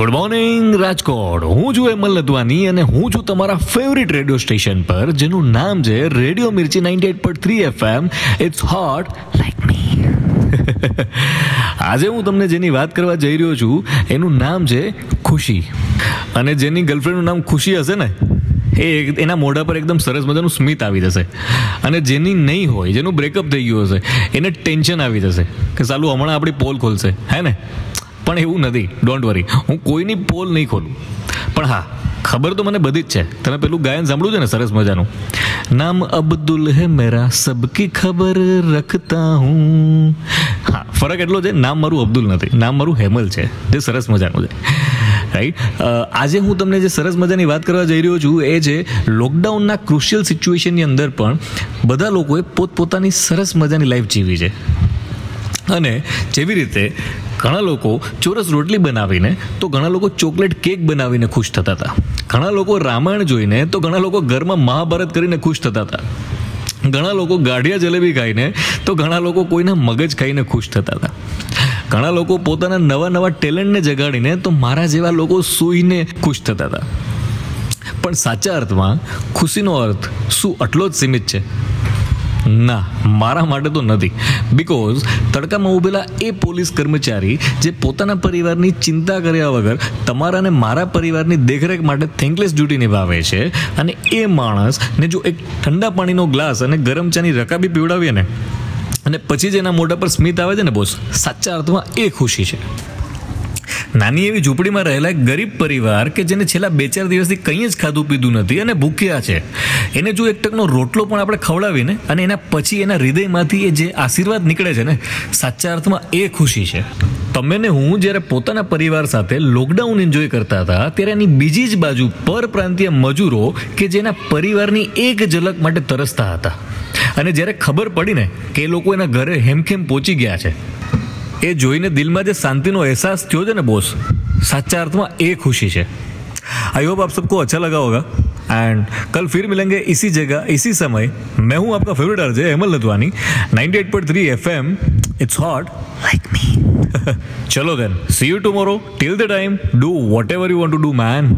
Good morning Rajkot. હું છું હેમલ લદવાની અને હું છું તમારા ફેવરિટ રેડિયો સ્ટેશન પર, જેનું નામ છે radio Mirchi ninety eight point three FM it's hot like me આજે હું તમને જેની વાત કરવા જઈ રહ્યો છું, એનું નામ છે ખુશી. અને જેની ગર્લફ્રેન્ડનું નામ ખુશી હશે ને, એ એના મોઢા પર એકદમ સરસ મજાનું સ્મિત આવી જશે. અને જેની નહીં હોય, જેનું બ્રેકઅપ થઈ ગયું હશે, એને ટેન્શન આવી જશે કે સાલું હમણાં આપણી પોલ ખોલશે, હે ને? પણ એવું નથી. ડોન્ટ વરી હું કોઈની પોલ નહીં ખોલું. પણ હા, ખબર તો મને બધી જ છે. તમે પેલું ગાયન સાંભળ્યું છે ને સરસ મજાનું? નામ અબ્દુલ હે મેરા, સબકી ખબર રખતા હું. હા, ફરક એટલો છે, નામ મારું અબ્દુલ નથી. નામ મારું હેમલ છે, જે સરસ મજાનું છે. રાઈટ આજે હું તમને જે સરસ મજાની વાત કરવા જઈ રહ્યો છું એ છે લોકડાઉનના ક્રુશિયલ સિચ્યુએશનની અંદર પણ બધા લોકોએ પોતપોતાની સરસ મજાની લાઈફ જીવી છે. અને જેવી રીતે ઘણા લોકો ચોરસ રોટલી બનાવીને, તો ઘણા લોકો ચોકલેટ કેક બનાવીને ખુશ થતા હતા. ઘણા લોકો રામાયણ જોઈને, તો ઘણા લોકો ઘરમાં મહાભારત કરીને ખુશ થતા હતા. ઘણા લોકો ગાઢિયા જલેબી ખાઈને, તો ઘણા લોકો કોઈના મગજ ખાઈને ખુશ થતા હતા. ઘણા લોકો પોતાના નવા નવા ટેલેન્ટને જગાડીને, તો મારા જેવા લોકો સૂઈને ખુશ થતા હતા. પણ સાચા અર્થમાં ખુશીનો અર્થ શું આટલો જ સીમિત છે? ના, મારા માટે તો નથી. બિકોઝ તડકામાં ઊભેલા એ પોલીસ કર્મચારી જે પોતાના પરિવારની ચિંતા કર્યા વગર તમારા અને મારા પરિવારની દેખરેખ માટે થેન્કલેસ ડ્યુટી નિભાવે છે અને એ માણસને જો એક ઠંડા પાણીનો ગ્લાસ અને ગરમ ચાની રકાબી પીવડાવીએ ને, અને પછી જ એના મોઢા પર સ્મિત આવે છે ને બોસ સાચા અર્થમાં એ ખુશી છે. નાની એવી ઝૂંપડીમાં રહેલા એક ગરીબ પરિવાર કે જેને છેલ્લા બે ચાર દિવસથી કંઈ જ ખાધું પીધું નથી અને ભૂખ્યા છે. એને જો એક ટકનો રોટલો પણ આપણે ખવડાવીને અને એના પછી એના હૃદયમાંથી એ જે આશીર્વાદ નીકળે છે ને, સાચા અર્થમાં એ ખુશી છે. તમે ને હું જ્યારે પોતાના પરિવાર સાથે લોકડાઉન એન્જોય કરતા હતા, ત્યારે એની બીજી જ બાજુ પરપ્રાંતીય મજૂરો કે જેના પરિવારની એક ઝલક માટે તરસતા હતા. અને જ્યારે ખબર પડીને કે એ લોકો એના ઘરે હેમખેમ પહોંચી ગયા છે એ જોઈને દિલમાં જે શાંતિનો અહેસાસ થયો છે ને બોસ સાચા અર્થમાં એ ખુશી છે. आई होप आप सबको अच्छा लगा होगा एंड कल फिर मिलेंगे इसी जगह इसी समय मैं हूँ आपका favourite RJ Hemal Latwani 98.3 FM it's hot like me चलो then see you tomorrow till the time do whatever you want to do man